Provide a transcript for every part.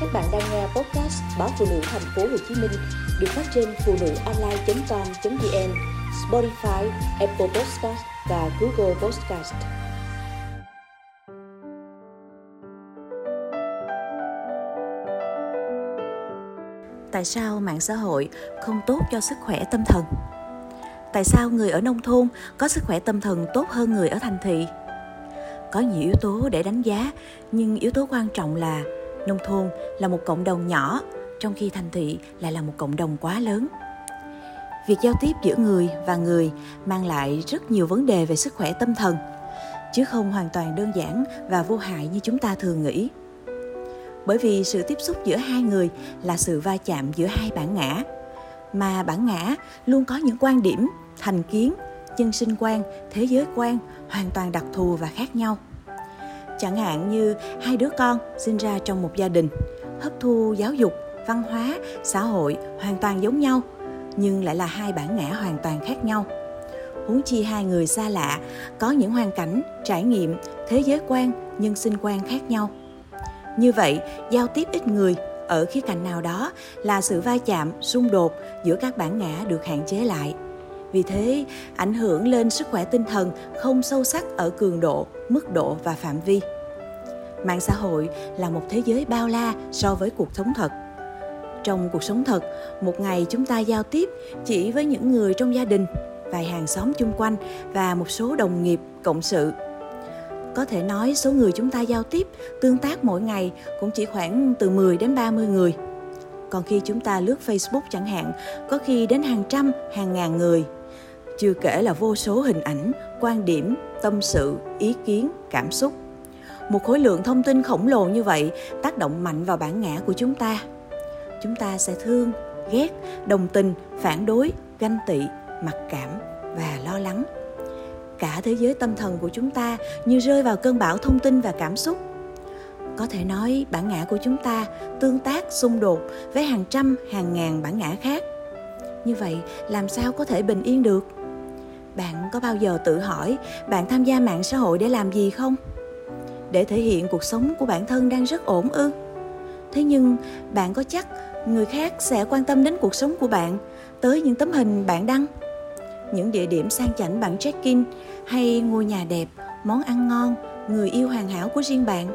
Các bạn đang nghe podcast báo phụ nữ thành phố Hồ Chí Minh được phát trên phụ nữ online.com.vn, Spotify, Apple Podcast và Google Podcast. Tại sao mạng xã hội không tốt cho sức khỏe tâm thần? Tại sao người ở nông thôn có sức khỏe tâm thần tốt hơn người ở thành thị? Có nhiều yếu tố để đánh giá, nhưng yếu tố quan trọng là nông thôn là một cộng đồng nhỏ, trong khi thành thị lại là một cộng đồng quá lớn. Việc giao tiếp giữa người và người mang lại rất nhiều vấn đề về sức khỏe tâm thần, chứ không hoàn toàn đơn giản và vô hại như chúng ta thường nghĩ. Bởi vì sự tiếp xúc giữa hai người là sự va chạm giữa hai bản ngã, mà bản ngã luôn có những quan điểm, thành kiến, nhân sinh quan, thế giới quan hoàn toàn đặc thù và khác nhau chẳng hạn như hai đứa con sinh ra trong một gia đình hấp thu giáo dục văn hóa xã hội hoàn toàn giống nhau nhưng lại là hai bản ngã hoàn toàn khác nhau. Huống chi hai người xa lạ có những hoàn cảnh trải nghiệm thế giới quan nhân sinh quan khác nhau. Như vậy giao tiếp ít người ở khía cạnh nào đó là sự va chạm xung đột giữa các bản ngã được hạn chế lại. Vì thế, ảnh hưởng lên sức khỏe tinh thần không sâu sắc ở cường độ, mức độ và phạm vi. Mạng xã hội là một thế giới bao la so với cuộc sống thật. Trong cuộc sống thật, một ngày chúng ta giao tiếp chỉ với những người trong gia đình, vài hàng xóm chung quanh và một số đồng nghiệp, cộng sự. Có thể nói số người chúng ta giao tiếp, tương tác mỗi ngày cũng chỉ khoảng từ 10 đến 30 người. Còn khi chúng ta lướt Facebook chẳng hạn, có khi đến hàng trăm, hàng ngàn người – chưa kể là vô số hình ảnh, quan điểm, tâm sự, ý kiến, cảm xúc. Một khối lượng thông tin khổng lồ như vậy tác động mạnh vào bản ngã của chúng ta. Chúng ta sẽ thương, ghét, đồng tình, phản đối, ganh tị, mặc cảm và lo lắng. Cả thế giới tâm thần của chúng ta như rơi vào cơn bão thông tin và cảm xúc. Có thể nói bản ngã của chúng ta tương tác xung đột với hàng trăm hàng ngàn bản ngã khác. Như vậy làm sao có thể bình yên được? bạn có bao giờ tự hỏi bạn tham gia mạng xã hội để làm gì không để thể hiện cuộc sống của bản thân đang rất ổn ư? Thế nhưng, bạn có chắc người khác sẽ quan tâm đến cuộc sống của bạn tới những tấm hình bạn đăng? Những địa điểm sang chảnh bạn check in hay ngôi nhà đẹp, món ăn ngon, người yêu hoàn hảo của riêng bạn?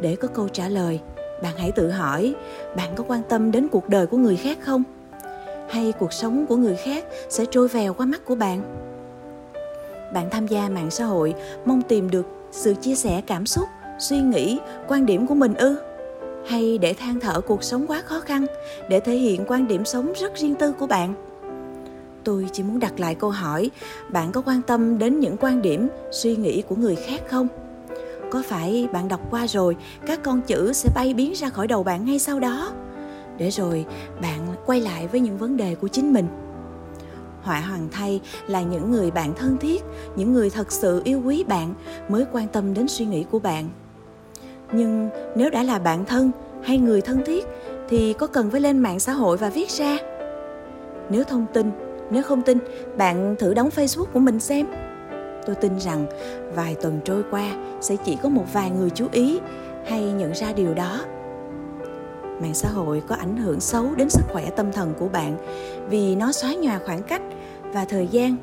Để có câu trả lời, bạn hãy tự hỏi, bạn có quan tâm đến cuộc đời của người khác không? Hay cuộc sống của người khác sẽ trôi vèo qua mắt của bạn? Bạn tham gia mạng xã hội mong tìm được sự chia sẻ cảm xúc, suy nghĩ, quan điểm của mình ư? Hay để than thở cuộc sống quá khó khăn để thể hiện quan điểm sống rất riêng tư của bạn? Tôi chỉ muốn đặt lại câu hỏi, bạn có quan tâm đến những quan điểm, suy nghĩ của người khác không? Có phải bạn đọc qua rồi các con chữ sẽ bay biến ra khỏi đầu bạn ngay sau đó? Để rồi bạn quay lại với những vấn đề của chính mình họa hoàng thay là những người bạn thân thiết, những người thật sự yêu quý bạn, mới quan tâm đến suy nghĩ của bạn. Nhưng nếu đã là bạn thân hay người thân thiết thì có cần phải lên mạng xã hội và viết ra? Nếu thông tin, nếu không tin, bạn thử đóng facebook của mình xem. Tôi tin rằng vài tuần trôi qua sẽ chỉ có một vài người chú ý hay nhận ra điều đó mạng xã hội có ảnh hưởng xấu đến sức khỏe tâm thần của bạn vì nó xóa nhòa khoảng cách và thời gian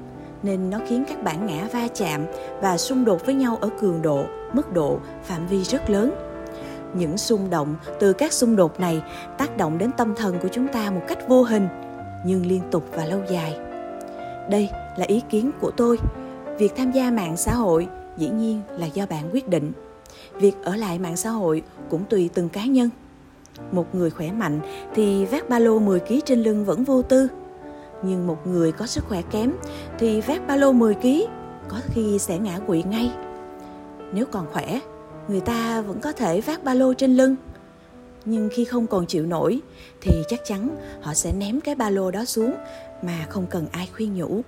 nên nó khiến các bản ngã va chạm và xung đột với nhau ở cường độ, mức độ, phạm vi rất lớn. Những xung động từ các xung đột này tác động đến tâm thần của chúng ta một cách vô hình nhưng liên tục và lâu dài. Đây là ý kiến của tôi. Việc tham gia mạng xã hội dĩ nhiên là do bạn quyết định. Việc ở lại mạng xã hội cũng tùy từng cá nhân. Một người khỏe mạnh thì vác ba lô 10 kg trên lưng vẫn vô tư. Nhưng một người có sức khỏe kém thì vác ba lô 10 kg có khi sẽ ngã quỵ ngay. Nếu còn khỏe, người ta vẫn có thể vác ba lô trên lưng. Nhưng khi không còn chịu nổi thì chắc chắn họ sẽ ném cái ba lô đó xuống mà không cần ai khuyên nhủ.